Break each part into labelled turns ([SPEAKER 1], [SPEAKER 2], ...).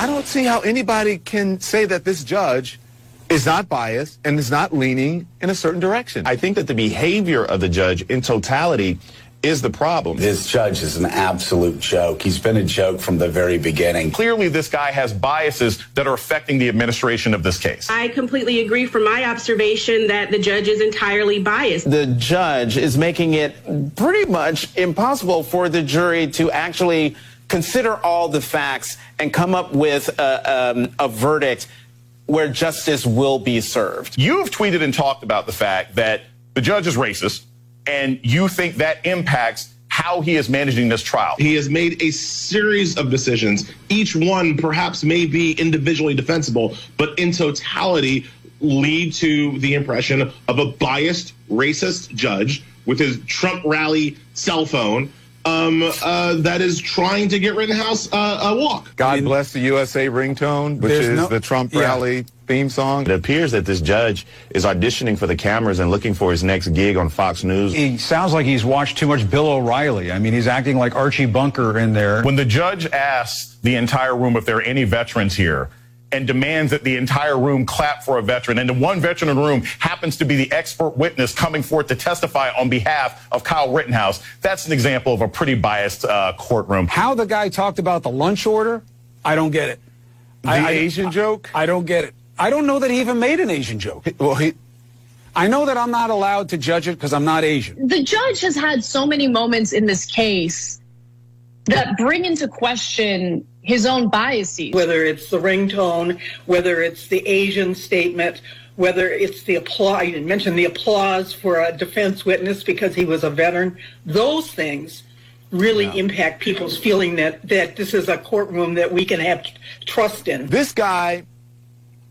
[SPEAKER 1] I don't see how anybody can say that this judge is not biased and is not leaning in a certain direction.
[SPEAKER 2] I think that the behavior of the judge in totality is the problem.
[SPEAKER 3] This judge is an absolute joke. He's been a joke from the very beginning.
[SPEAKER 2] Clearly, this guy has biases that are affecting the administration of this case.
[SPEAKER 4] I completely agree from my observation that the judge is entirely biased.
[SPEAKER 5] The judge is making it pretty much impossible for the jury to actually consider all the facts and come up with a, um, a verdict where justice will be served.
[SPEAKER 2] You have tweeted and talked about the fact that the judge is racist and you think that impacts how he is managing this trial.
[SPEAKER 6] He has made a series of decisions. Each one perhaps may be individually defensible, but in totality lead to the impression of a biased, racist judge with his Trump rally cell phone um, uh, that is trying to get rid Rittenhouse uh, a walk.
[SPEAKER 1] God I mean, bless the USA ringtone, which is no, the Trump yeah. rally theme song.
[SPEAKER 2] It appears that this judge is auditioning for the cameras and looking for his next gig on Fox News.
[SPEAKER 7] He sounds like he's watched too much Bill O'Reilly. I mean, he's acting like Archie Bunker in there.
[SPEAKER 2] When the judge asks the entire room if there are any veterans here, and demands that the entire room clap for a veteran. And the one veteran in the room happens to be the expert witness coming forth to testify on behalf of Kyle Rittenhouse. That's an example of a pretty biased uh, courtroom.
[SPEAKER 8] How the guy talked about the lunch order, I don't get it.
[SPEAKER 1] The I, Asian
[SPEAKER 8] I,
[SPEAKER 1] joke?
[SPEAKER 8] I don't get it. I don't know that he even made an Asian joke.
[SPEAKER 1] Well, he.
[SPEAKER 8] I know that I'm not allowed to judge it because I'm not Asian.
[SPEAKER 9] The judge has had so many moments in this case that bring into question his own biases.
[SPEAKER 10] Whether it's the ringtone, whether it's the Asian statement, whether it's the applause, you mentioned the applause for a defense witness because he was a veteran, those things really yeah. impact people's feeling that, that this is a courtroom that we can have trust in.
[SPEAKER 1] This guy,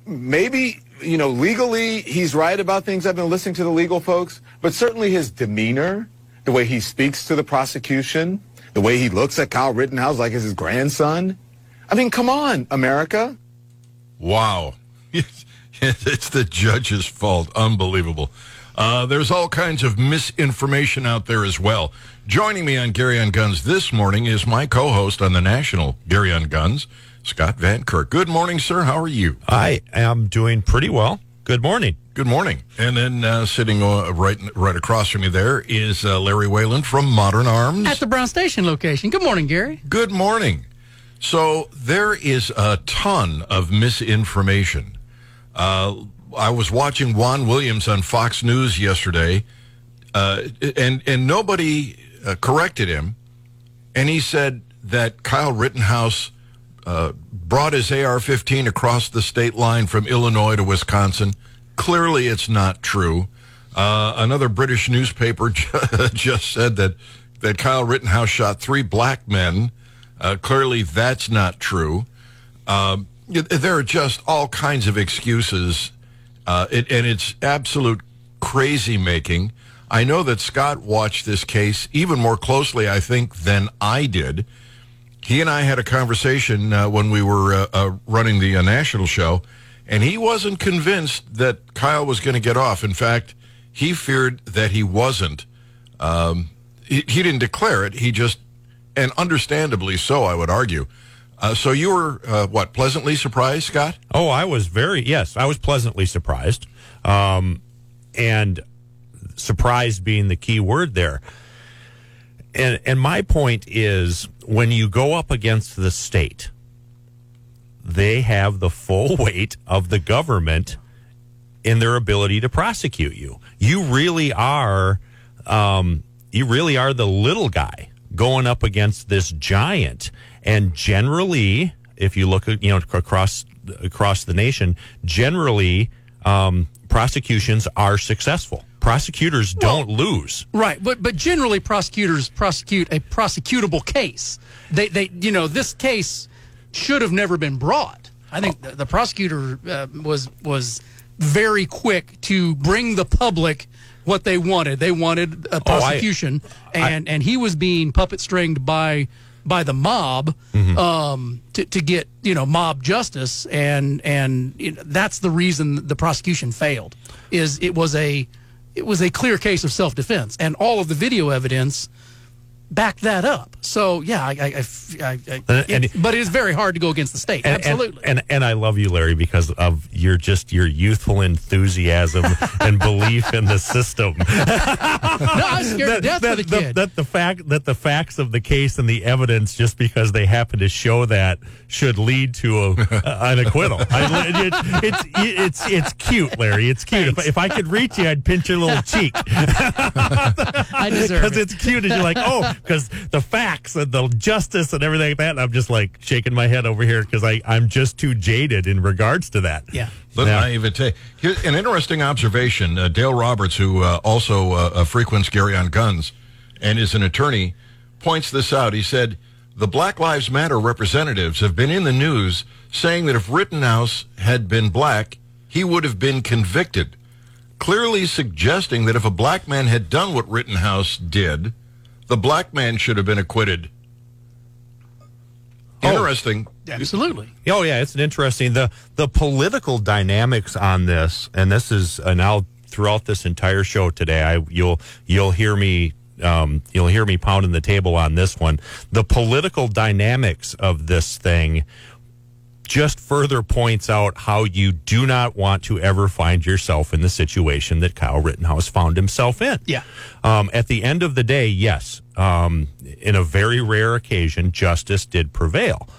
[SPEAKER 1] maybe, you know, legally he's right about things. I've been listening to the legal folks, but certainly his demeanor, the way he speaks to the prosecution, the way he looks at Kyle Rittenhouse like it's his grandson. I mean, come on, America.
[SPEAKER 11] Wow. it's the judge's fault. Unbelievable. Uh, there's all kinds of misinformation out there as well. Joining me on Gary on Guns this morning is my co-host on the national Gary on Guns, Scott Van Kirk. Good morning, sir. How are you?
[SPEAKER 12] I am doing pretty well. Good morning.
[SPEAKER 11] Good morning. And then uh, sitting uh, right right across from me there is uh, Larry Whalen from Modern Arms
[SPEAKER 13] at the Brown Station location. Good morning, Gary.
[SPEAKER 11] Good morning. So there is a ton of misinformation. Uh, I was watching Juan Williams on Fox News yesterday, uh, and and nobody uh, corrected him, and he said that Kyle Rittenhouse brought his AR-15 across the state line from Illinois to Wisconsin Clearly, it's not true. Uh, another British newspaper just said that that Kyle Rittenhouse shot three black men. Uh, clearly, that's not true. Um, there are just all kinds of excuses, uh, it, and it's absolute crazy making. I know that Scott watched this case even more closely, I think, than I did. He and I had a conversation uh, when we were uh, uh, running the national show and he wasn't convinced that Kyle was going to get off. In fact, he feared that he wasn't. Um, he, he, didn't declare it. He just, and understandably so, I would argue. Uh, so you were uh, what pleasantly surprised, Scott?
[SPEAKER 12] Oh, I was very yes, I was pleasantly surprised, um, and surprised being the key word there. And and my point is when you go up against the state they have the full weight of the government in their ability to prosecute you. You really are, um, you really are the little guy going up against this giant. And generally, if you look at you know across across the nation, generally um, prosecutions are successful. Prosecutors don't well, lose.
[SPEAKER 13] Right, but but generally prosecutors prosecute a prosecutable case. They they you know this case should have never been brought. I think the, the prosecutor uh, was was very quick to bring the public what they wanted. They wanted a prosecution, oh, I, and I, and he was being puppet stringed by by the mob mm-hmm. um, to, to get you know mob justice, and and you know, that's the reason the prosecution failed. Is it was a it was a clear case of self defense, and all of the video evidence back that up. So yeah, I, I, I, I,
[SPEAKER 12] And- and-
[SPEAKER 13] it- but it is very hard to go against the state.
[SPEAKER 12] And, and-
[SPEAKER 13] Absolutely.
[SPEAKER 12] And, and I love you, Larry, because of your just your youthful enthusiasm and belief in the system.
[SPEAKER 13] no, I was scared to death for the
[SPEAKER 12] that,
[SPEAKER 13] kid.
[SPEAKER 12] that the fact that the facts of the case and the evidence, just because they happen to show that, should lead to a, an acquittal. It, it's it's it's cute, Larry. It's cute. If, if I could reach you, I'd pinch your little cheek.
[SPEAKER 13] I deserve
[SPEAKER 12] because
[SPEAKER 13] it.
[SPEAKER 12] it's cute, and you're like, oh, because the facts and the justice and everything like that. And I'm just like shaking my head over here because I I'm just too jaded in regards to that.
[SPEAKER 13] Yeah.
[SPEAKER 11] Let
[SPEAKER 12] Yeah.
[SPEAKER 11] naivete. Here, an interesting observation. Uh, Dale Roberts, who uh, also uh, uh, frequents Gary on Guns and is an attorney, points this out. He said, The Black Lives Matter representatives have been in the news saying that if Rittenhouse had been black, he would have been convicted, clearly suggesting that if a black man had done what Rittenhouse did, the black man should have been acquitted. Interesting.
[SPEAKER 13] Absolutely.
[SPEAKER 12] Oh yeah, it's an interesting the the political dynamics on this, and this is and I'll throughout this entire show today, I you'll you'll hear me um, you'll hear me pounding the table on this one. The political dynamics of this thing just further points out how you do not want to ever find yourself in the situation that Kyle Rittenhouse found himself in.
[SPEAKER 13] Yeah.
[SPEAKER 12] Um, at the end of the day, yes, um, in a very rare occasion, justice did prevail.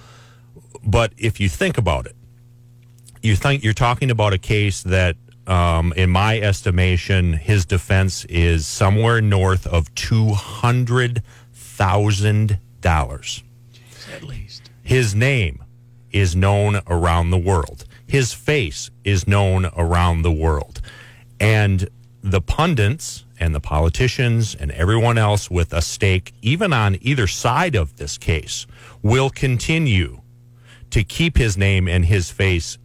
[SPEAKER 12] But if you think about it, you think you're talking about a case that, um, in my estimation, his defense is somewhere north of two hundred thousand dollars.
[SPEAKER 13] At least.
[SPEAKER 12] His name is known around the world. His face is known around the world. And the pundits and the politicians and everyone else with a stake, even on either side of this case, will continue to keep his name and his face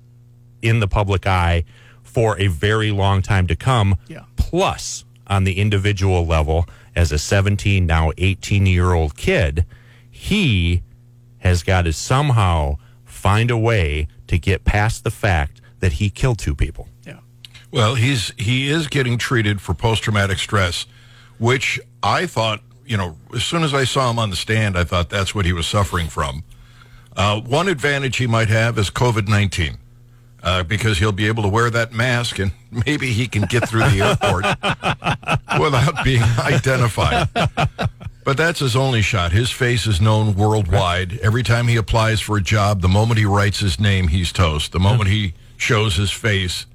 [SPEAKER 12] in the public eye for a very long time to come.
[SPEAKER 13] Yeah.
[SPEAKER 12] Plus, on the individual level, as a 17, now 18 year old kid, he has got to somehow find a way to get past the fact that he killed two people.
[SPEAKER 13] Yeah.
[SPEAKER 11] Well, he's he is getting treated for post traumatic stress, which I thought, you know, as soon as I saw him on the stand, I thought that's what he was suffering from. Uh, one advantage he might have is COVID nineteen, uh, because he'll be able to wear that mask and maybe he can get through the airport without being identified. But that's his only shot. His face is known worldwide. Every time he applies for a job, the moment he writes his name, he's toast. The moment he shows his face,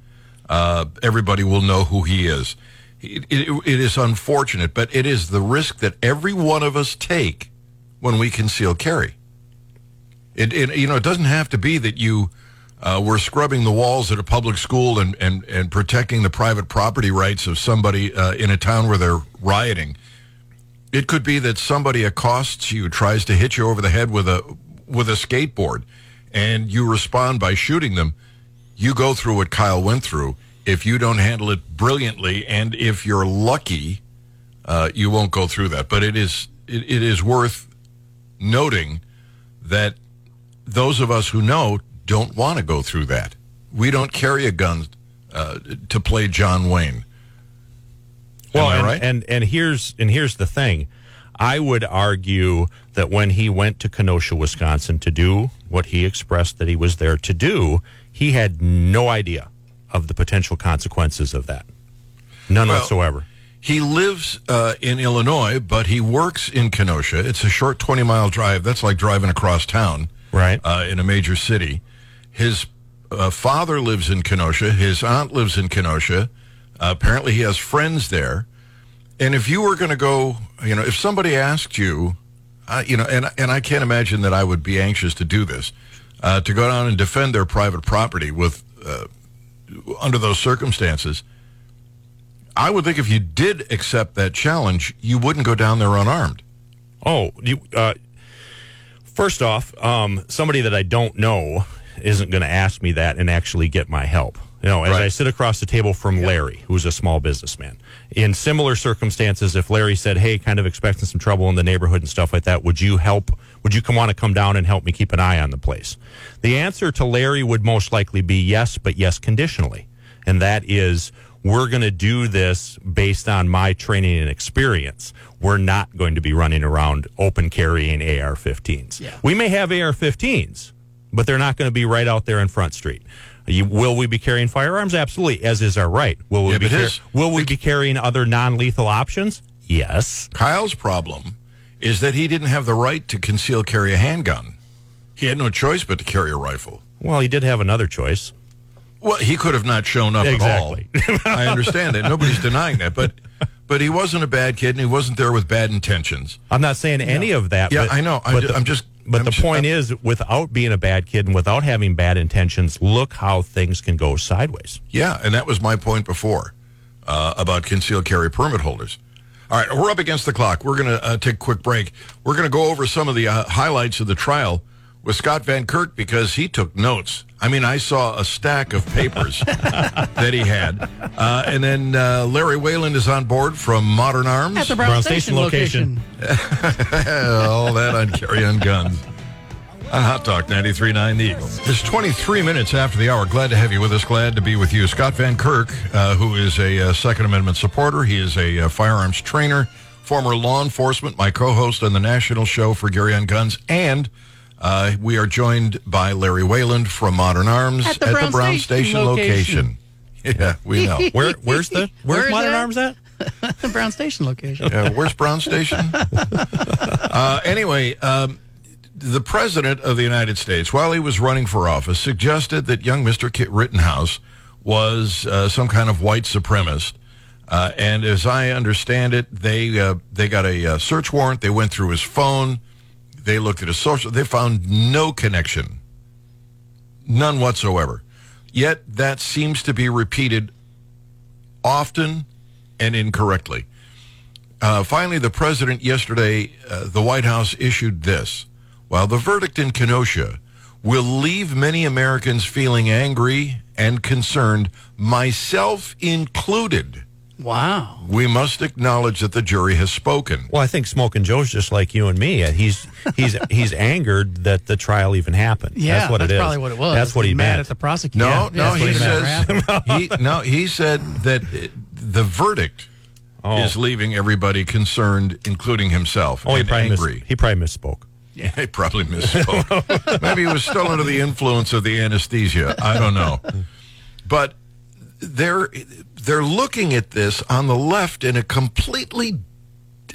[SPEAKER 11] uh, everybody will know who he is. It, it, it is unfortunate, but it is the risk that every one of us take when we conceal carry. It, it you know it doesn't have to be that you uh, were scrubbing the walls at a public school and, and, and protecting the private property rights of somebody uh, in a town where they're rioting. It could be that somebody accosts you, tries to hit you over the head with a with a skateboard, and you respond by shooting them. You go through what Kyle went through. If you don't handle it brilliantly, and if you're lucky, uh, you won't go through that. But it is it, it is worth noting that those of us who know don't want to go through that. We don't carry a gun uh, to play John Wayne.
[SPEAKER 12] Well, and,
[SPEAKER 11] right?
[SPEAKER 12] and and here's and here's the thing. I would argue that when he went to Kenosha, Wisconsin to do what he expressed that he was there to do, he had no idea of the potential consequences of that. None
[SPEAKER 11] Well,
[SPEAKER 12] whatsoever.
[SPEAKER 11] He lives uh, in Illinois, but he works in Kenosha. It's a short 20 mile drive. That's like driving across town.
[SPEAKER 12] Right.
[SPEAKER 11] Uh, in a major city. His uh, father lives in Kenosha. His aunt lives in Kenosha. Apparently, he has friends there. And if you were going to go, you know, if somebody asked you, uh, you know, and and I can't imagine that I would be anxious to do this, uh, to go down and defend their private property with uh, under those circumstances. I would think if you did accept that challenge, you wouldn't go down there unarmed.
[SPEAKER 12] Oh, you, uh, first off, um, somebody that I don't know isn't going to ask me that and actually get my help. You know, as
[SPEAKER 11] Right.
[SPEAKER 12] I sit across the table from Larry, who's a small businessman, in similar circumstances, if Larry said, "Hey, kind of expecting some trouble in the neighborhood and stuff like that, would you help? Would you come want to come down and help me keep an eye on the place?" The answer to Larry would most likely be yes, but yes conditionally, and that is we're going to do this based on my training and experience. We're not going to be running around open carrying AR 15s.
[SPEAKER 13] Yeah.
[SPEAKER 12] We may have AR 15s, but they're not going to be right out there in Front Street. You, will we be carrying firearms? Absolutely, as is our right. Will we
[SPEAKER 11] Yeah,
[SPEAKER 12] be car- will we be carrying other non lethal options? Yes.
[SPEAKER 11] Kyle's problem is that he didn't have the right to conceal carry a handgun. He had no choice but to carry a rifle.
[SPEAKER 12] Well, he did have another choice.
[SPEAKER 11] Well, he could have not shown up
[SPEAKER 12] Exactly.
[SPEAKER 11] at all. I understand that. Nobody's denying that. But but he wasn't a bad kid and he wasn't there with bad intentions.
[SPEAKER 12] I'm not saying any of that.
[SPEAKER 11] Yeah, I know. I'm
[SPEAKER 12] the-
[SPEAKER 11] I'm just-
[SPEAKER 12] But
[SPEAKER 11] I'm
[SPEAKER 12] the
[SPEAKER 11] just-
[SPEAKER 12] point is, without being a bad kid and without having bad intentions, look how things can go sideways.
[SPEAKER 11] Yeah, and that was my point before uh, about concealed carry permit holders. All right, we're up against the clock. We're going to uh, take a quick break. We're going to go over some of the uh, highlights of the trial with Scott Van Kirk because he took notes. I mean, I saw a stack of papers that he had. Uh, and then uh, Larry Wayland is on board from Modern Arms.
[SPEAKER 13] At the Brown, Station, location.
[SPEAKER 11] All that on Gary on Guns. On Hot Talk 93.9 The Eagle. It's 23 minutes after the hour. Glad to have you with us. Glad to be with you. Scott Van Kirk, uh, who is a uh, Second Amendment supporter. He is a uh, firearms trainer, former law enforcement, my co-host on the national show for Gary on Guns. And uh, we are joined by Larry Wayland from Modern Arms
[SPEAKER 13] At the Brown Station
[SPEAKER 11] Station
[SPEAKER 13] location.
[SPEAKER 11] location. Yeah, we know.
[SPEAKER 12] Where, where's the where's
[SPEAKER 13] Where's
[SPEAKER 12] Modern
[SPEAKER 13] that?
[SPEAKER 12] Arms at?
[SPEAKER 13] the Brown Station location.
[SPEAKER 11] Yeah, where's Brown Station? uh, anyway, um, the president of the United States, while he was running for office, suggested that young Mr. Kit Rittenhouse was uh, some kind of white supremacist. Uh, and as I understand it, they uh, they got a uh, search warrant. They went through his phone. They looked at his social. They found no connection, none whatsoever. Yet that seems to be repeated often and incorrectly. Uh, finally, the president yesterday, uh, the White House issued this. While the verdict in Kenosha will leave many Americans feeling angry and concerned, myself included,
[SPEAKER 13] Wow.
[SPEAKER 11] we must acknowledge that the jury has spoken.
[SPEAKER 12] Well, I think Smoking Joe's just like you and me. He's he's he's angered that the trial even happened.
[SPEAKER 13] Yeah,
[SPEAKER 12] that's what
[SPEAKER 13] that's
[SPEAKER 12] it is.
[SPEAKER 13] probably what it was.
[SPEAKER 12] That's what he
[SPEAKER 13] He's mad
[SPEAKER 12] meant.
[SPEAKER 13] at the prosecutor.
[SPEAKER 11] No,
[SPEAKER 13] Yeah,
[SPEAKER 11] no, he
[SPEAKER 13] he
[SPEAKER 11] says he, no, he said that uh, the verdict
[SPEAKER 12] Oh.
[SPEAKER 11] is leaving everybody concerned, including himself,
[SPEAKER 12] oh, he probably
[SPEAKER 11] angry.
[SPEAKER 12] Mis- he probably misspoke.
[SPEAKER 11] Yeah, he probably misspoke. Maybe he was still under the influence of the anesthesia. I don't know. But they're they're looking at this on the left in a completely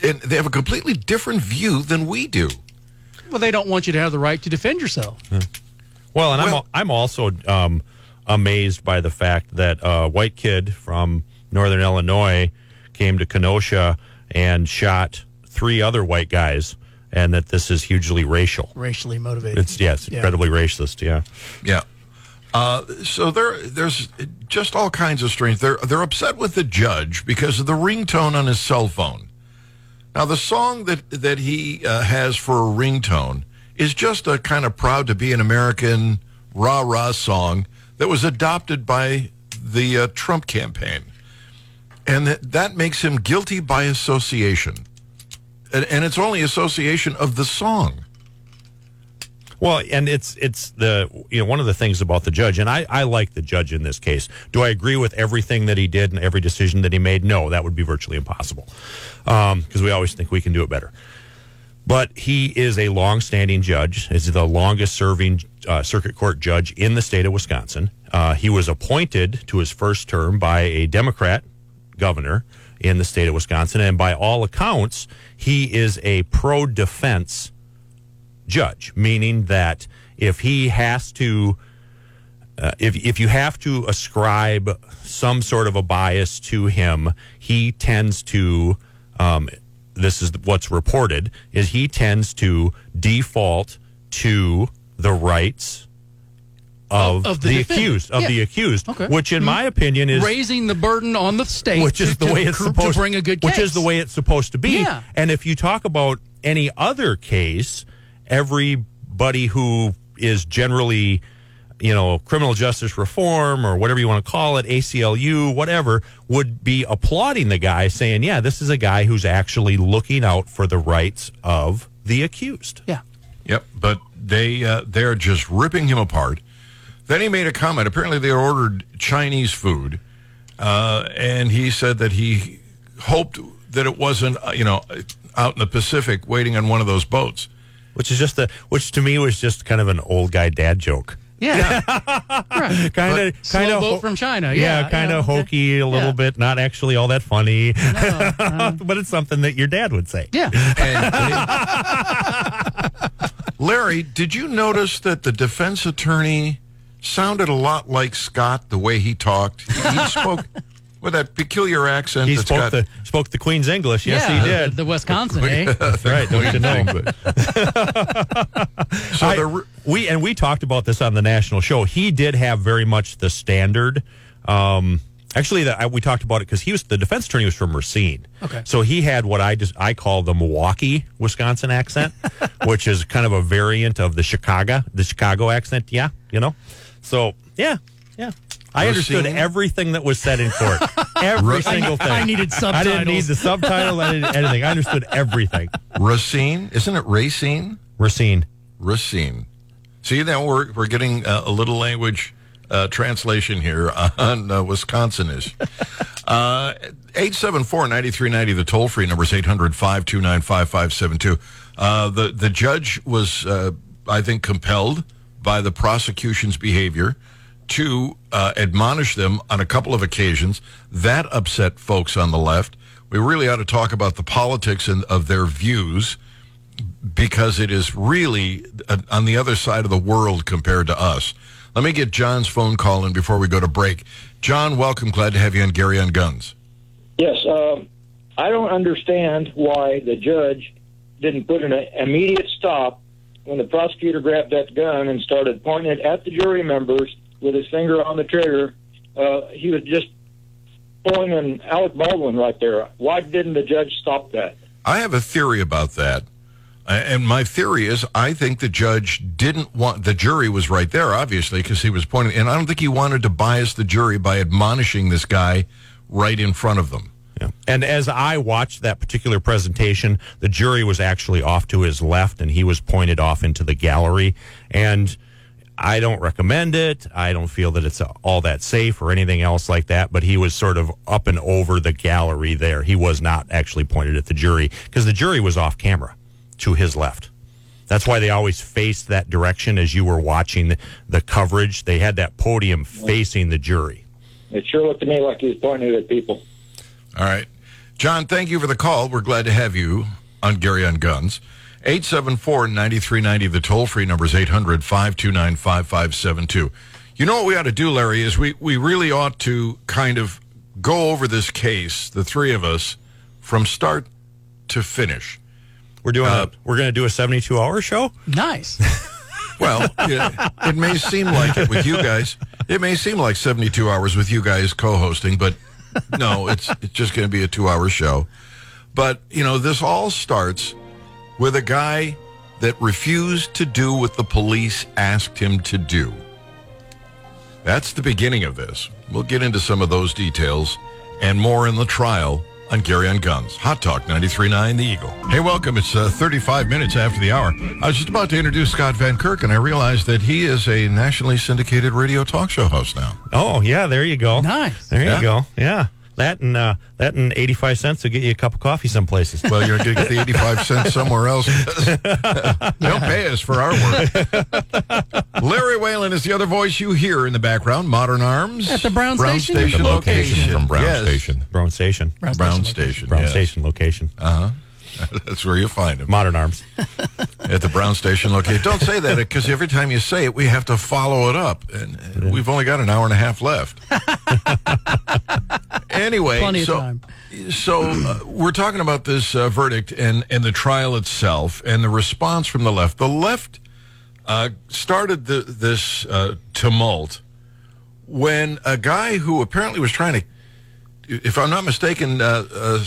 [SPEAKER 11] and they have a completely different view than we do.
[SPEAKER 13] Well, they don't want you to have the right to defend yourself.
[SPEAKER 12] Well, and
[SPEAKER 11] Well-
[SPEAKER 12] I'm I'm also um, amazed by the fact that a white kid from Northern Illinois came to Kenosha and shot three other white guys, and that this is hugely racial.
[SPEAKER 13] Racially motivated.
[SPEAKER 12] It's yes,
[SPEAKER 13] Yeah.
[SPEAKER 12] incredibly racist. Yeah.
[SPEAKER 11] Yeah. Uh, so there, there's just all kinds of strange. They're they're upset with the judge because of the ringtone on his cell phone. Now, the song that that he uh, has for a ringtone is just a kind of proud to be an American rah rah song that was adopted by the uh, Trump campaign, and that that makes him guilty by association, and, and it's only association of the song.
[SPEAKER 12] Well, and it's it's the you know one of the things about the judge, and I I like the judge in this case. Do I agree with everything that he did and every decision that he made? No, that would be virtually impossible, because we always think we can do it better. But he is a long-standing judge. Is the longest-serving uh, circuit court judge in the state of Wisconsin. Uh, he was appointed to his first term by a Democrat governor in the state of Wisconsin, and by all accounts, he is a pro-defense judge, meaning that if he has to, uh, if if you have to ascribe some sort of a bias to him, he tends to. Um, this is what's reported: is he tends to default to the rights of,
[SPEAKER 13] Of- the
[SPEAKER 12] the, accused, of
[SPEAKER 13] Yeah.
[SPEAKER 12] the accused,
[SPEAKER 13] Okay.
[SPEAKER 12] which, in my opinion, is
[SPEAKER 13] raising the burden on the state,
[SPEAKER 12] which is
[SPEAKER 13] to-
[SPEAKER 12] the way
[SPEAKER 13] to-
[SPEAKER 12] it's
[SPEAKER 13] to
[SPEAKER 12] supposed
[SPEAKER 13] bring a good case.
[SPEAKER 12] which is the way it's supposed to be.
[SPEAKER 13] Yeah.
[SPEAKER 12] And if you talk about any other case, everybody who is generally, you know, criminal justice reform or whatever you want to call it, ACLU, whatever, would be applauding the guy, saying, "Yeah, this is a guy who's actually looking out for the rights of the accused."
[SPEAKER 13] Yeah.
[SPEAKER 11] Yep, but they uh, they're just ripping him apart. Then he made a comment. Apparently, they ordered Chinese food, uh, and he said that he hoped that it wasn't, uh, you know, out in the Pacific waiting on one of those boats.
[SPEAKER 12] Which is just a, which to me was just kind of an old guy dad joke.
[SPEAKER 13] Yeah.
[SPEAKER 12] Kind of, kind of
[SPEAKER 13] boat from China.
[SPEAKER 12] Yeah,
[SPEAKER 13] Yeah.
[SPEAKER 12] kind
[SPEAKER 13] yeah,
[SPEAKER 12] of
[SPEAKER 13] okay.
[SPEAKER 12] hokey a little
[SPEAKER 13] Yeah.
[SPEAKER 12] bit, not actually all that funny,
[SPEAKER 13] uh,
[SPEAKER 12] but it's something that your dad would say.
[SPEAKER 13] Yeah.
[SPEAKER 11] Larry, did you notice that the defense attorney sounded a lot like Scott the way he talked? He, he spoke with that peculiar accent.
[SPEAKER 12] He spoke
[SPEAKER 11] got-
[SPEAKER 12] the spoke the Queen's English. Yes,
[SPEAKER 13] yeah,
[SPEAKER 12] he did.
[SPEAKER 13] The, the Wisconsin, eh?
[SPEAKER 12] That's right. Don't you know?
[SPEAKER 11] So
[SPEAKER 12] I-
[SPEAKER 11] the,
[SPEAKER 12] we and we talked about this on the national show. He did have very much the standard. Um, actually, that I, we talked about it because he was the defense attorney was from Racine.
[SPEAKER 13] Okay.
[SPEAKER 12] So he had what I just I call the Milwaukee, Wisconsin accent, which is kind of a variant of the Chicago, the Chicago accent. Yeah, you know. So yeah, yeah. I understood everything that was said in court. Every single thing.
[SPEAKER 13] I needed
[SPEAKER 12] I didn't need the subtitle. I didn't anything. I understood everything.
[SPEAKER 11] Racine, isn't it Racine?
[SPEAKER 12] Racine.
[SPEAKER 11] Racine. See, now we're we're getting uh, a little language uh, translation here on uh, Wisconsinish. Uh, 874-9390, the toll-free number is 800-529-5572. Uh, the, the judge was, uh, I think, compelled by the prosecution's behavior to uh, admonish them on a couple of occasions. That upset folks on the left. We really ought to talk about the politics and of their views because it is really uh, on the other side of the world compared to us. Let me get John's phone call in before we go to break. John, welcome. Glad to have you on Gary on Guns.
[SPEAKER 14] Yes, um, I don't understand why the judge didn't put an immediate stop when the prosecutor grabbed that gun and started pointing it at the jury members with his finger on the trigger. Uh, he was just pulling an Alec Baldwin right there. Why didn't the judge stop that?
[SPEAKER 11] I have a theory about that. Uh, And my theory is I think the judge didn't want, the jury was right there, obviously, because he was pointing, and I don't think he wanted to bias the jury by admonishing this guy right in front of them.
[SPEAKER 12] Yeah. And as I watched that particular presentation, the jury was actually off to his left and he was pointed off into the gallery. And I don't recommend it. I don't feel that it's uh, all that safe or anything else like that. But he was sort of up and over the gallery there. He was not actually pointed at the jury because the jury was off camera to his left. That's why they always faced that direction as you were watching the, the coverage. They had that podium facing the jury.
[SPEAKER 14] It sure looked to me like he was pointing at people.
[SPEAKER 11] All right. John, thank you for the call. We're glad to have you on Gary on Guns. 874-9390, the toll-free number is 800-529-5572. You know what we ought to do, Larry, is we, we really ought to kind of go over this case, the three of us, from start to finish.
[SPEAKER 12] We're doing
[SPEAKER 11] Uh,
[SPEAKER 12] a, we're going to do a 72 hour show.
[SPEAKER 13] Nice.
[SPEAKER 11] Well, yeah, it may seem like it with you guys. It may seem like 72 hours with you guys co-hosting, but no, it's it's just going to be a 2-hour show. But, you know, this all starts with a guy that refused to do what the police asked him to do. That's the beginning of this. We'll get into some of those details and more in the trial on Gary on Guns. Hot Talk 93.9 The Eagle. Hey, welcome. It's uh, 35 minutes after the hour. I was just about to introduce Scott Van Kirk, and I realized that he is a nationally syndicated radio talk show host now.
[SPEAKER 12] Oh yeah, there you go.
[SPEAKER 13] Nice.
[SPEAKER 12] There
[SPEAKER 11] Yeah.
[SPEAKER 12] you go. Yeah. That and uh, that and eighty five cents will get you a cup of coffee some places.
[SPEAKER 11] Well, you're going to get the 85 cents somewhere else. Don't pay us for our work. Larry Whalen is the other voice you hear in the background. Modern Arms.
[SPEAKER 13] At the Brown Station?
[SPEAKER 11] Station
[SPEAKER 12] The location
[SPEAKER 11] location.
[SPEAKER 12] from Brown
[SPEAKER 11] Yes.
[SPEAKER 12] Station. Brown Station.
[SPEAKER 11] Brown Station.
[SPEAKER 12] Brown
[SPEAKER 11] yes.
[SPEAKER 12] Station location.
[SPEAKER 11] Uh-huh. That's where you find him.
[SPEAKER 12] Modern Arms.
[SPEAKER 11] at the Brown Station location. Don't say that because every time you say it, we have to follow it up, and uh, we've only got an hour and a half left. anyway,
[SPEAKER 13] Plenty of
[SPEAKER 11] so
[SPEAKER 13] time.
[SPEAKER 11] so uh, we're talking about this uh, verdict and and the trial itself and the response from the left. The left uh, started the, this uh, tumult when a guy who apparently was trying to, if I'm not mistaken, uh, uh,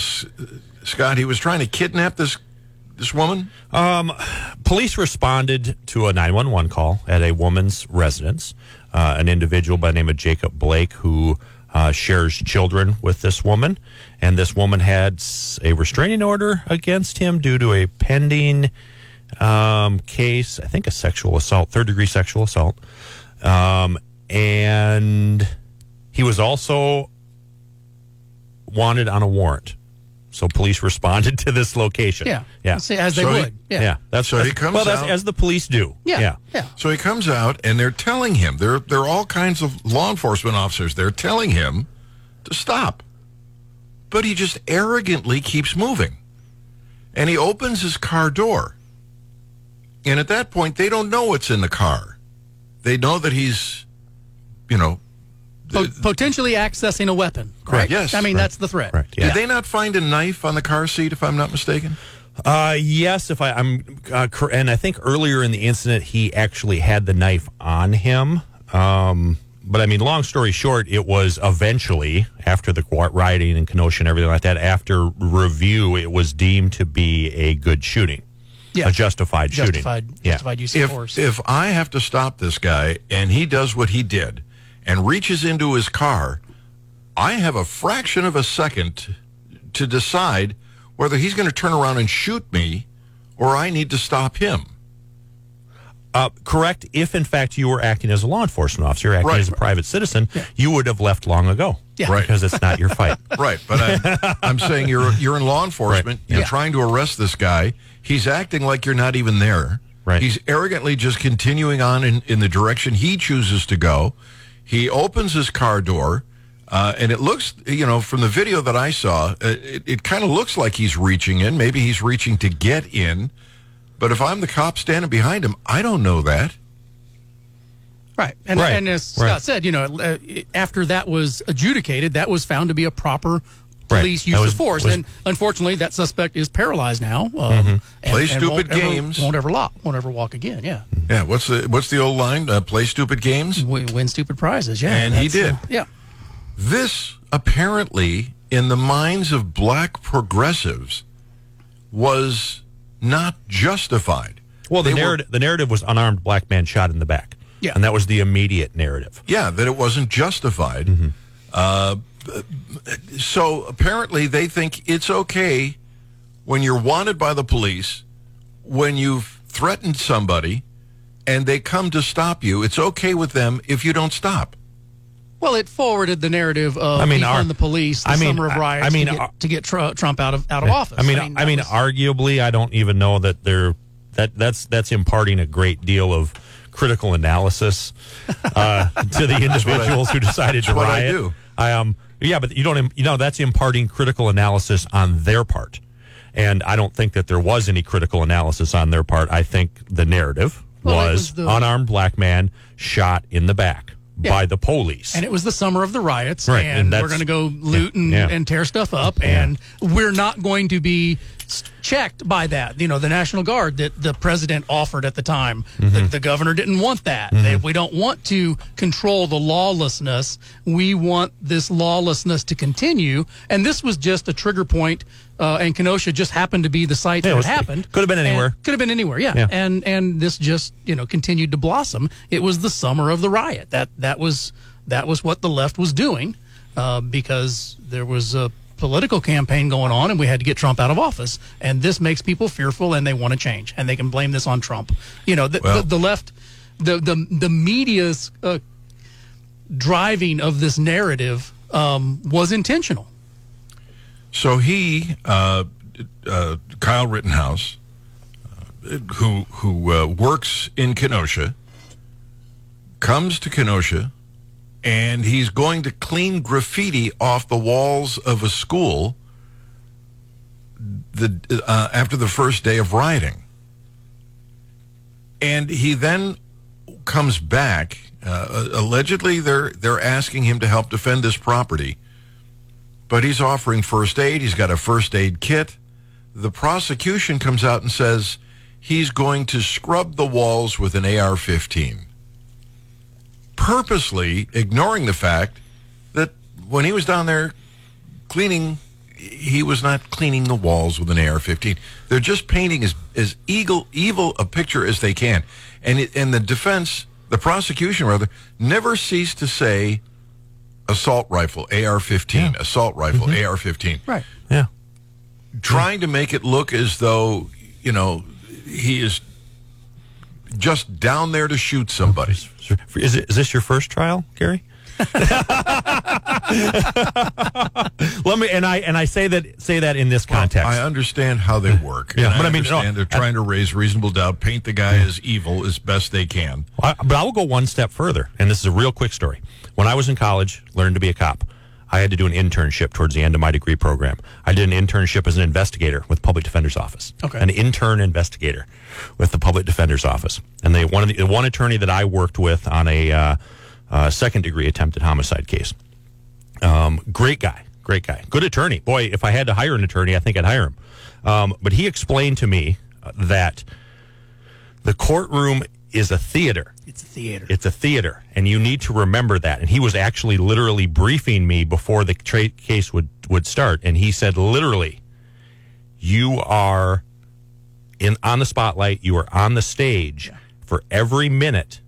[SPEAKER 11] Scott, he was trying to kidnap this this woman.
[SPEAKER 12] Um, police responded to a 911 call at a woman's residence. Uh, an individual by the name of Jacob Blake who uh, shares children with this woman. And this woman had a restraining order against him due to a pending um, case, I think a sexual assault, third degree sexual assault. Um, and he was also wanted on a warrant. So police responded to this location.
[SPEAKER 13] Yeah.
[SPEAKER 12] Yeah.
[SPEAKER 13] See, as they
[SPEAKER 11] So he-
[SPEAKER 13] would.
[SPEAKER 12] Yeah.
[SPEAKER 13] yeah.
[SPEAKER 12] That's
[SPEAKER 11] So
[SPEAKER 12] that's-
[SPEAKER 11] he comes
[SPEAKER 12] well, that's
[SPEAKER 11] out-
[SPEAKER 12] as the police do.
[SPEAKER 13] Yeah.
[SPEAKER 12] Yeah.
[SPEAKER 13] Yeah.
[SPEAKER 11] So he comes out and they're telling him, there, there are all kinds of law enforcement officers, they're telling him to stop. But he just arrogantly keeps moving. And he opens his car door. And at that point, they don't know what's in the car. They know that he's, you know,
[SPEAKER 13] Po- potentially accessing a weapon.
[SPEAKER 11] Correct.
[SPEAKER 13] Right?
[SPEAKER 11] Yes.
[SPEAKER 13] I mean,
[SPEAKER 11] Right.
[SPEAKER 13] that's the threat.
[SPEAKER 12] Right. Yeah.
[SPEAKER 11] did they not find a knife on the car seat, if I'm not mistaken?
[SPEAKER 12] Uh, yes, if I, I'm, uh, cor- and I think earlier in the incident he actually had the knife on him. Um, but I mean, long story short, it was eventually after the rioting in Kenosha and everything like that. After review, it was deemed to be a good shooting,
[SPEAKER 13] Yeah.
[SPEAKER 12] a justified,
[SPEAKER 13] Justified,
[SPEAKER 12] shooting. Yeah.
[SPEAKER 13] justified use of
[SPEAKER 11] if
[SPEAKER 13] force.
[SPEAKER 11] if I have to stop this guy and he does what he did and reaches into his car, I have a fraction of a second to decide whether he's going to turn around and shoot me or I need to stop him.
[SPEAKER 12] Uh, correct. If in fact you were acting as a law enforcement officer, acting
[SPEAKER 11] Right.
[SPEAKER 12] as a private citizen, you would have left long ago.
[SPEAKER 13] Yeah.
[SPEAKER 11] Right.
[SPEAKER 12] Because it's not your fight.
[SPEAKER 11] Right, but I'm, I'm saying you're you're in law enforcement. Right. You're
[SPEAKER 13] Yeah.
[SPEAKER 11] trying to arrest this guy. He's acting like you're not even there.
[SPEAKER 12] Right.
[SPEAKER 11] He's arrogantly just continuing on in, in the direction he chooses to go. He opens his car door, uh, and it looks, you know, from the video that I saw, uh, it, it kind of looks like he's reaching in. Maybe he's reaching to get in. But if I'm the cop standing behind him, I don't know that.
[SPEAKER 13] Right. And,
[SPEAKER 12] Right.
[SPEAKER 13] and as Scott
[SPEAKER 12] Right.
[SPEAKER 13] said, you know, uh, after that was adjudicated, that was found to be a proper
[SPEAKER 12] Right.
[SPEAKER 13] police
[SPEAKER 12] That
[SPEAKER 13] use
[SPEAKER 12] was-
[SPEAKER 13] of force.
[SPEAKER 12] was-
[SPEAKER 13] and unfortunately, that suspect is paralyzed now. Um,
[SPEAKER 12] Mm-hmm.
[SPEAKER 13] and-
[SPEAKER 11] Play
[SPEAKER 13] and
[SPEAKER 11] stupid
[SPEAKER 13] won't ever-
[SPEAKER 11] games.
[SPEAKER 13] won't ever walk. Won't ever walk again. Yeah.
[SPEAKER 11] Yeah. What's the what's the old line? Uh, play stupid games.
[SPEAKER 13] We win stupid prizes. Yeah.
[SPEAKER 11] And he
[SPEAKER 13] That's, uh,
[SPEAKER 11] did.
[SPEAKER 13] yeah.
[SPEAKER 11] This apparently, in the minds of black progressives, was not justified.
[SPEAKER 12] Well, the
[SPEAKER 11] They were-
[SPEAKER 12] narrative the narrative was unarmed black man shot in the back.
[SPEAKER 13] Yeah.
[SPEAKER 12] And that was the immediate narrative.
[SPEAKER 11] yeah, that it wasn't justified. Uh, so apparently, they think it's okay when you're wanted by the police, when you've threatened somebody, and they come to stop you. It's okay with them if you don't stop.
[SPEAKER 13] Well, it forwarded the narrative of
[SPEAKER 12] I mean, our-
[SPEAKER 13] the police, the
[SPEAKER 12] I mean,
[SPEAKER 13] summer of riots,
[SPEAKER 12] I mean,
[SPEAKER 13] to get,
[SPEAKER 12] our-
[SPEAKER 13] to get Tru- Trump out of out of office.
[SPEAKER 12] I mean, I mean,
[SPEAKER 13] that was-
[SPEAKER 12] arguably, I don't even know that they're that that's that's imparting a great deal of critical analysis uh, to the individuals who decided to
[SPEAKER 11] That's what I
[SPEAKER 12] riot.
[SPEAKER 11] do.
[SPEAKER 12] I um yeah, but you don't you know that's imparting critical analysis on their part, and I don't think that there was any critical analysis on their part. I think the narrative
[SPEAKER 13] Well,
[SPEAKER 12] was,
[SPEAKER 13] was the-
[SPEAKER 12] unarmed black man shot in the back
[SPEAKER 13] Yeah.
[SPEAKER 12] by the police.
[SPEAKER 13] and it was the summer of the riots,
[SPEAKER 12] Right,
[SPEAKER 13] and,
[SPEAKER 12] and
[SPEAKER 13] we're going to go loot and,
[SPEAKER 12] Yeah.
[SPEAKER 13] and tear stuff up, and we're not going to be checked by that. You know, the National Guard that the president offered at the time,
[SPEAKER 12] Mm-hmm.
[SPEAKER 13] the, the governor didn't want that. They, we don't want to control the lawlessness. We want this lawlessness to continue, and this was just a trigger point. Uh, and Kenosha just happened to be the site
[SPEAKER 12] Yeah, it
[SPEAKER 13] that
[SPEAKER 12] was-
[SPEAKER 13] it happened.
[SPEAKER 12] could have been anywhere.
[SPEAKER 13] Could have been anywhere, yeah.
[SPEAKER 12] Yeah.
[SPEAKER 13] And and this just you know continued to blossom. It was the summer of the riot. That that was that was what the left was doing uh, because there was a political campaign going on, and we had to get Trump out of office. And this makes people fearful, and they want to change, and they can blame this on Trump. You know, the,
[SPEAKER 11] Well-
[SPEAKER 13] the, the left, the the the media's uh, driving of this narrative um, was intentional.
[SPEAKER 11] So he, uh, uh, Kyle Rittenhouse, uh, who who uh, works in Kenosha, comes to Kenosha, and he's going to clean graffiti off the walls of a school. The uh, after the first day of rioting, and he then comes back. Uh, allegedly, they're they're asking him to help defend this property but he's offering first aid. He's got a first aid kit. The prosecution comes out and says he's going to scrub the walls with an AR 15, purposely ignoring the fact that when he was down there cleaning, he was not cleaning the walls with an AR 15. They're just painting as, as evil, evil a picture as they can. And, it, and the defense, the prosecution rather, never ceased to say, assault rifle, AR-15, assault rifle, mm-hmm. AR-15.
[SPEAKER 13] Right.
[SPEAKER 12] yeah.
[SPEAKER 11] Trying to make it look as though, you know, he is just down there to shoot somebody.
[SPEAKER 12] Is, it, is this your first trial, Gary? Let me and I and I say that say that in this context.
[SPEAKER 11] I understand how they work.
[SPEAKER 12] Yeah,
[SPEAKER 11] and
[SPEAKER 12] but I mean, no,
[SPEAKER 11] they're trying to raise reasonable doubt, paint the guy as evil as best they can.
[SPEAKER 12] I, but I will go one step further, and this is a real quick story. When I was in college, learned to be a cop. I had to do an internship towards the end of my degree program. I did an internship as an investigator with Public Defender's Office.
[SPEAKER 13] Okay.
[SPEAKER 12] An intern investigator with the Public Defender's Office. And they one of the, one attorney that I worked with on a uh, uh, second degree attempted homicide case. Um, great guy, great guy, good attorney. Boy, if I had to hire an attorney, I think I'd hire him. Um, but he explained to me uh, that the courtroom is a theater.
[SPEAKER 13] It's a theater.
[SPEAKER 12] It's a theater, and you need to remember that. And he was actually literally briefing me before the tra- case would would start, and he said literally, "You are in on the spotlight. You are on the stage for every minute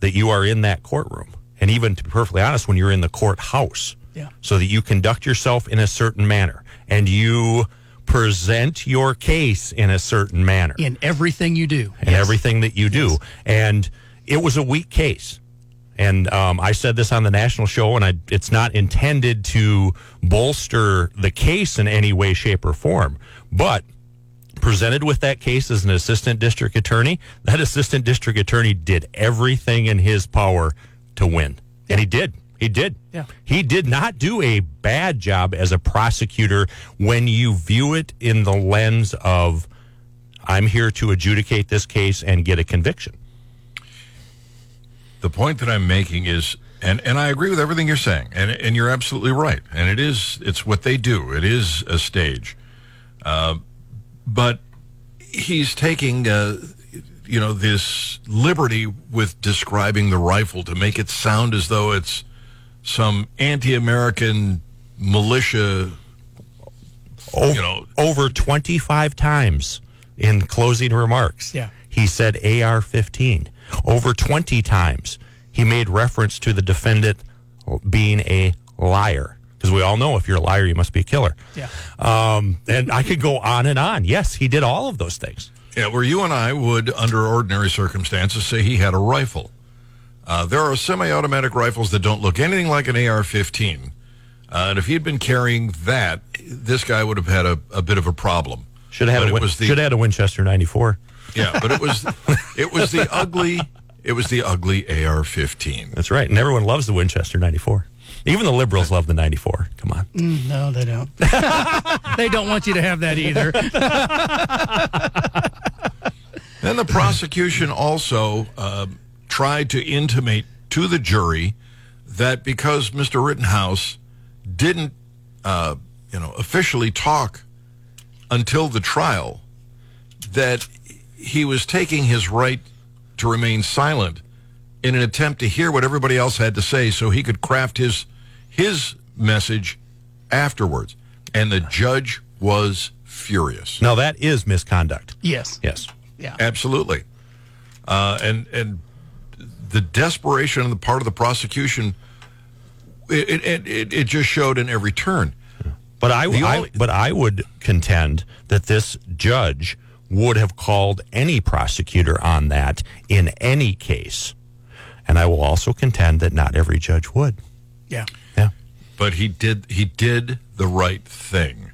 [SPEAKER 12] that you are in that courtroom, and even to be perfectly honest, when you're in the courthouse,
[SPEAKER 13] Yeah.
[SPEAKER 12] so that you conduct yourself in a certain manner and you." Present your case in a certain manner
[SPEAKER 13] in everything you do.
[SPEAKER 12] and everything that you do. And it was a weak case. And um, I said this on the national show, and I, it's not intended to bolster the case in any way, shape, or form. But presented with that case as an assistant district attorney, that assistant district attorney did everything in his power to win. And he did. He did.
[SPEAKER 13] Yeah.
[SPEAKER 12] He did not do a bad job as a prosecutor when you view it in the lens of I'm here to adjudicate this case and get a conviction.
[SPEAKER 11] The point that I'm making is, and, and I agree with everything you're saying, and, and you're absolutely right. And it is, it's what they do. It is a stage. Uh, but he's taking, uh, you know, this liberty with describing the rifle to make it sound as though it's some anti-American militia.
[SPEAKER 12] O-
[SPEAKER 11] You know,
[SPEAKER 12] over 25 times in closing remarks.
[SPEAKER 13] Yeah.
[SPEAKER 12] He said AR 15. Over 20 times he made reference to the defendant being a liar. Because we all know if you're a liar, you must be a killer.
[SPEAKER 13] Yeah.
[SPEAKER 12] Um, and I could go on and on. Yes, he did all of those things.
[SPEAKER 11] Yeah, where you and I would, under ordinary circumstances, say he had a rifle. Uh, there are semi-automatic rifles that don't look anything like an AR-15, uh, and if he'd been carrying that, this guy would have had a, a bit of a problem.
[SPEAKER 12] Should have had, a
[SPEAKER 11] it
[SPEAKER 12] Win-
[SPEAKER 11] was the-
[SPEAKER 12] should have had a Winchester 94.
[SPEAKER 11] Yeah, but it was it was the ugly it was the ugly AR-15.
[SPEAKER 12] That's right. And everyone loves the Winchester 94. Even the liberals love the 94. Come on.
[SPEAKER 13] Mm, no, they don't. they don't want you to have that either.
[SPEAKER 11] Then the prosecution also uh, tried to intimate to the jury that because Mr. Rittenhouse didn't, uh, you know, officially talk until the trial, that he was taking his right to remain silent in an attempt to hear what everybody else had to say, so he could craft his his message afterwards. And the judge was furious.
[SPEAKER 12] Now, that is misconduct.
[SPEAKER 13] yes.
[SPEAKER 12] Yes.
[SPEAKER 13] Yeah.
[SPEAKER 11] Absolutely. Uh, and and the desperation on the part of the prosecution, it it, it, it just showed in every turn.
[SPEAKER 12] But I,
[SPEAKER 11] The
[SPEAKER 12] I- but I would contend that this judge would have called any prosecutor on that in any case, and I will also contend that not every judge would.
[SPEAKER 13] Yeah.
[SPEAKER 12] Yeah.
[SPEAKER 11] But he did he did the right thing.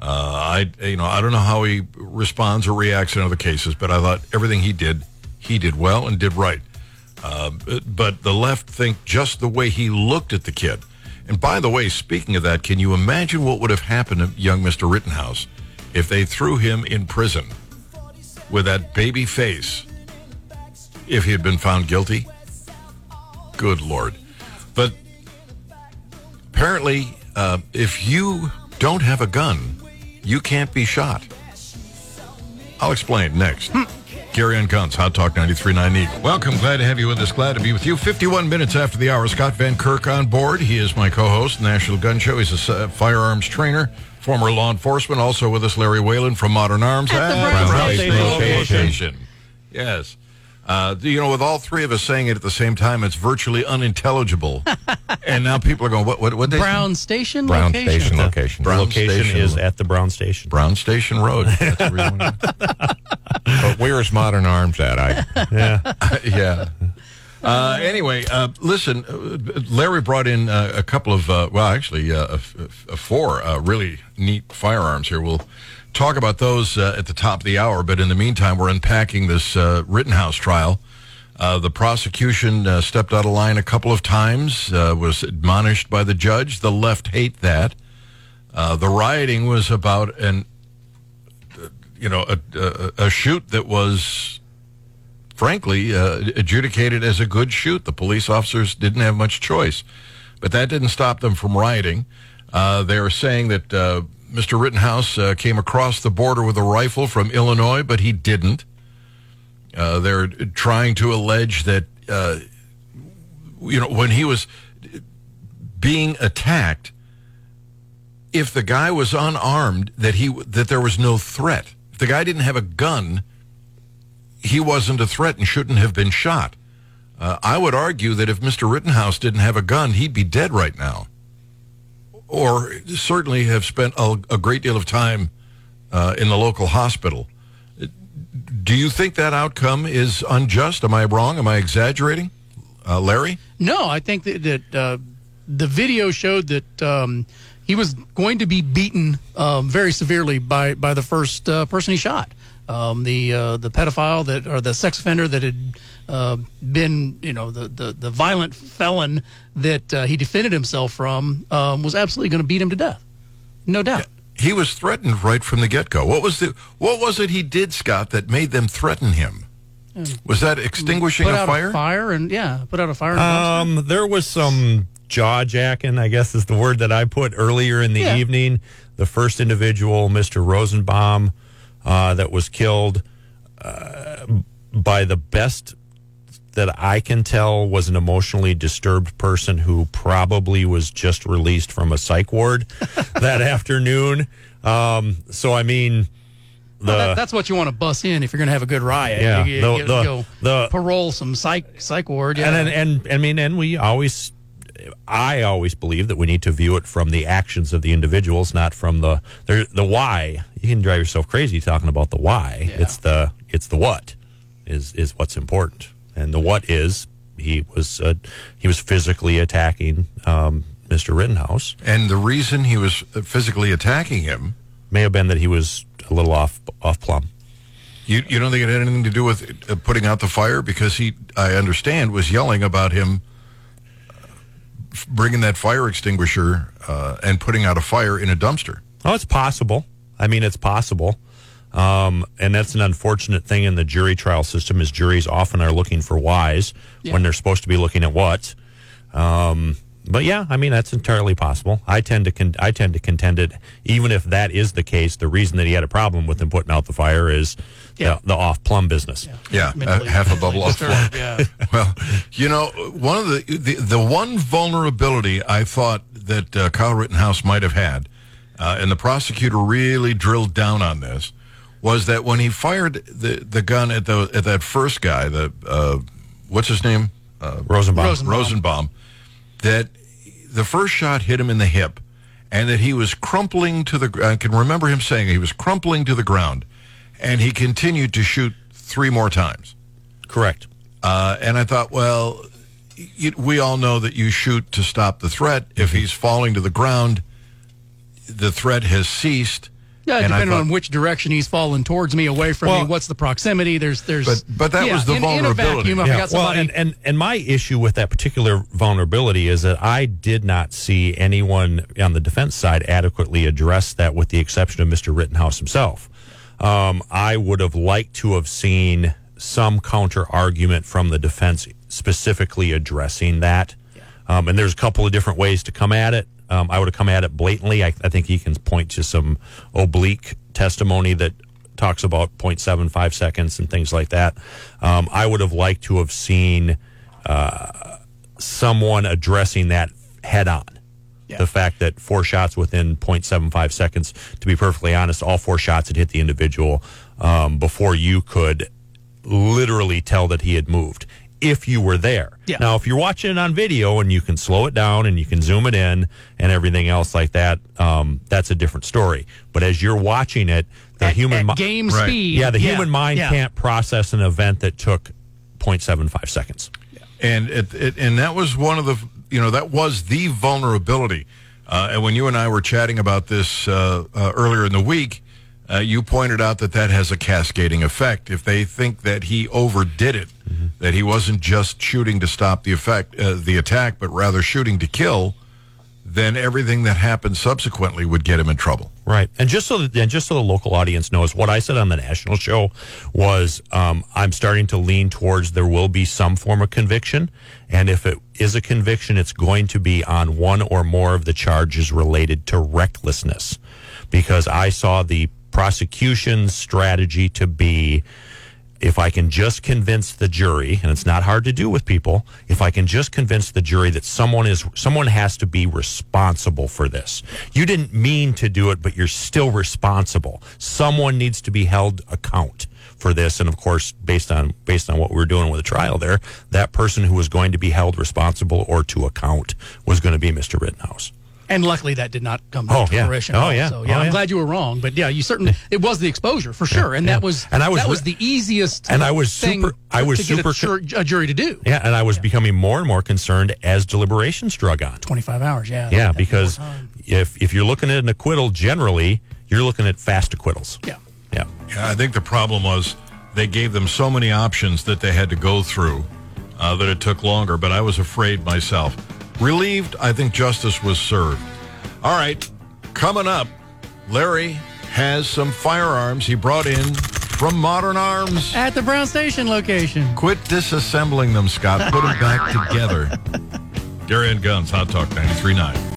[SPEAKER 11] Uh, I you know I don't know how he responds or reacts in other cases, but I thought everything he did he did well and did right. Uh, but the left think just the way he looked at the kid. And by the way, speaking of that, can you imagine what would have happened to young Mr. Rittenhouse if they threw him in prison with that baby face if he had been found guilty? Good Lord. But apparently, uh, if you don't have a gun, you can't be shot. I'll explain next. Gary on Guns, Hot Talk 93.9 Eagle. Welcome. Glad to have you with us. Glad to be with you. 51 minutes after the hour, Scott Van Kirk on board. He is my co-host, National Gun Show. He's a uh, firearms trainer, former law enforcement. Also with us, Larry Whalen from Modern Arms.
[SPEAKER 12] At the Brown
[SPEAKER 11] Brown
[SPEAKER 12] Station
[SPEAKER 11] Station. Yes. Uh, you know, with all three of us saying it at the same time, it's virtually unintelligible. and now people are going, what, what, what they
[SPEAKER 13] Brown Station
[SPEAKER 11] Brown
[SPEAKER 13] location.
[SPEAKER 11] Station location. Brown
[SPEAKER 12] location
[SPEAKER 11] Station.
[SPEAKER 12] is at the Brown Station.
[SPEAKER 11] Brown Station Road. That's the reason.
[SPEAKER 15] But where is Modern Arms at? I
[SPEAKER 12] Yeah.
[SPEAKER 11] yeah. Uh, anyway, uh, listen, uh, Larry brought in uh, a couple of, uh, well, actually, uh, f- f- four uh, really neat firearms here. We'll talk about those uh, at the top of the hour, but in the meantime, we're unpacking this uh, Rittenhouse trial. Uh, the prosecution uh, stepped out of line a couple of times, uh, was admonished by the judge. The left hate that. Uh, the rioting was about an, you know, a, a, a shoot that was frankly, adjudicated as a good shoot. The police officers didn't have much choice. But that didn't stop them from rioting. Uh, they are saying that uh, Mr. Rittenhouse uh, came across the border with a rifle from Illinois, but he didn't. Uh, they're trying to allege that, uh, you know, when he was being attacked, if the guy was unarmed, that he that there was no threat. If the guy didn't have a gun, he wasn't a threat and shouldn't have been shot. Uh, I would argue that if Mr. Rittenhouse didn't have a gun, he'd be dead right now, or certainly have spent a, a great deal of time uh, in the local hospital. Do you think that outcome is unjust? Am I wrong? Am I exaggerating, uh, Larry?
[SPEAKER 13] No, I think that, that uh, the video showed that um, he was going to be beaten um, very severely by by the first uh, person he shot. Um, the uh, the pedophile that or the sex offender that had uh, been you know the, the the violent felon that uh, he defended himself from um, was absolutely going to beat him to death, no doubt.
[SPEAKER 11] He was threatened right from the get go. What was the what was it he did, Scott, that made them threaten him? Was that extinguishing
[SPEAKER 13] put
[SPEAKER 11] a
[SPEAKER 13] out
[SPEAKER 11] fire?
[SPEAKER 13] a fire and yeah, put out a fire. in a dumpster.
[SPEAKER 12] Um, there was some jaw jacking, I guess is the word that I put earlier in the
[SPEAKER 13] Yeah.
[SPEAKER 12] evening. The first individual, Mr. Rosenbaum, uh, that was killed uh, by the best that I can tell was an emotionally disturbed person who probably was just released from a psych ward that afternoon. Um, so I mean, the
[SPEAKER 13] Well, that, that's what you want to bus in if you're going to have a good riot.
[SPEAKER 12] Yeah,
[SPEAKER 13] you, you,
[SPEAKER 12] the-
[SPEAKER 13] you
[SPEAKER 12] the-
[SPEAKER 13] go
[SPEAKER 12] the-
[SPEAKER 13] parole some psych psych ward. Yeah.
[SPEAKER 12] And, and and I mean, and we always, I always believe that we need to view it from the actions of the individuals, not from the the, the why. You can drive yourself crazy talking about the why. It's the it's the what is is what's important, and the what is he was uh, he was physically attacking um, Mr. Rittenhouse,
[SPEAKER 11] and the reason he was physically attacking him
[SPEAKER 12] may have been that he was a little off off plumb.
[SPEAKER 11] You you don't think it had anything to do with uh, putting out the fire because he I understand was yelling about him uh, bringing that fire extinguisher uh, and putting out a fire in a dumpster.
[SPEAKER 12] Oh, it's possible. I mean, it's possible. Um, and that's an unfortunate thing in the jury trial system is juries often are looking for whys when they're supposed to be looking at what. Um, but yeah, I mean that's entirely possible. I tend to con- I tend to contend it. Even if that is the case, the reason that he had a problem with him putting out the fire is the, the off plumb business.
[SPEAKER 11] Yeah, uh, half a bubble off.
[SPEAKER 13] disturbed, yeah.
[SPEAKER 11] well, you know, one of the, the the one vulnerability I thought that uh, Kyle Rittenhouse might have had, uh, and the prosecutor really drilled down on this, was that when he fired the the gun at the at that first guy, the uh, what's his name, uh,
[SPEAKER 12] Rosenbaum.
[SPEAKER 13] Rosenbaum.
[SPEAKER 11] Rosenbaum, that the first shot hit him in the hip, and that he was crumpling to the. I can remember him saying he was crumpling to the ground, and he continued to shoot three more times.
[SPEAKER 12] Correct.
[SPEAKER 11] Uh, and I thought, well, you, we all know that you shoot to stop the threat. If
[SPEAKER 12] Mm-hmm.
[SPEAKER 11] he's falling to the ground, the threat has ceased.
[SPEAKER 13] Yeah,
[SPEAKER 11] And
[SPEAKER 13] depending
[SPEAKER 11] thought-
[SPEAKER 13] on which direction he's falling towards me, away from
[SPEAKER 12] Well-
[SPEAKER 13] me. What's the proximity? There's, there's.
[SPEAKER 11] But- but that
[SPEAKER 13] yeah,
[SPEAKER 11] was the
[SPEAKER 13] in, In a
[SPEAKER 11] vulnerability.
[SPEAKER 13] vacuum,
[SPEAKER 12] Yeah,
[SPEAKER 13] got
[SPEAKER 12] well, and, and and my issue with that particular vulnerability is that I did not see anyone on the defense side adequately address that, with the exception of Mr. Rittenhouse himself. Um, I would have liked to have seen some counter argument from the defense specifically addressing that. Um, and there's a couple of different ways to come at it. Um, I would have come at it blatantly. I, I think he can point to some oblique testimony that talks about 0.75 seconds and things like that. Um, I would have liked to have seen uh, someone addressing that head on. The fact that four shots within 0.75 seconds, to be perfectly honest, all four shots had hit the individual um, before you could literally tell that he had moved if you were there.
[SPEAKER 13] Yeah.
[SPEAKER 12] Now, if you're watching it on video and you can slow it down and you can zoom it in and everything else like that, um, that's a different story. But as you're watching it, the human
[SPEAKER 13] at
[SPEAKER 12] mi-
[SPEAKER 13] game speed,
[SPEAKER 12] yeah, the
[SPEAKER 13] yeah,
[SPEAKER 12] human mind
[SPEAKER 13] yeah.
[SPEAKER 12] can't process an event that took 0.75 seconds.
[SPEAKER 11] and it, it, and that was one of the you know that was the vulnerability. Uh, and when you and I were chatting about this uh, uh, earlier in the week, uh, you pointed out that that has a cascading effect. If they think that he overdid it, that he wasn't just shooting to stop the effect, uh, the attack, but rather shooting to kill, then everything that happened subsequently would get him in trouble.
[SPEAKER 12] Right, and just so that and just so the local audience knows, what I said on the national show was um, I'm starting to lean towards there will be some form of conviction, and if it is a conviction, it's going to be on one or more of the charges related to recklessness, because I saw the prosecution's strategy to be if I can just convince the jury, and it's not hard to do with people, if I can just convince the jury that someone is someone has to be responsible for this. You didn't mean to do it, but you're still responsible. Someone needs to be held account for this, and of course, based on based on what we were doing with the trial there, that person who was going to be held responsible or to account was going to be Mr. Rittenhouse.
[SPEAKER 13] And luckily, that did not come to
[SPEAKER 12] Oh, yeah.
[SPEAKER 13] fruition.
[SPEAKER 12] Oh, yeah.
[SPEAKER 13] So, yeah,
[SPEAKER 12] Oh,
[SPEAKER 13] I'm
[SPEAKER 12] yeah.
[SPEAKER 13] glad you were wrong. But yeah, you certainly it was the exposure for sure, and
[SPEAKER 12] yeah.
[SPEAKER 13] that was
[SPEAKER 12] And I was
[SPEAKER 13] that was the easiest.
[SPEAKER 12] and I was
[SPEAKER 13] thing
[SPEAKER 12] super- I was
[SPEAKER 13] to get a,
[SPEAKER 12] super-
[SPEAKER 13] jur- a jury to do.
[SPEAKER 12] Yeah, and I was becoming more and more concerned as deliberations drug on.
[SPEAKER 13] 25 hours. Yeah.
[SPEAKER 12] Yeah, because if if you're looking at an acquittal, generally you're looking at fast acquittals.
[SPEAKER 13] Yeah.
[SPEAKER 12] Yeah.
[SPEAKER 11] Yeah, I think the problem was they gave them so many options that they had to go through uh, that it took longer, but I was afraid myself. Relieved, I think justice was served. All right, coming up, Larry has some firearms he brought in from Modern Arms.
[SPEAKER 13] At the Brown Station location.
[SPEAKER 11] Quit disassembling them, Scott. Put them back together. Gary on Guns, Hot Talk 93.9.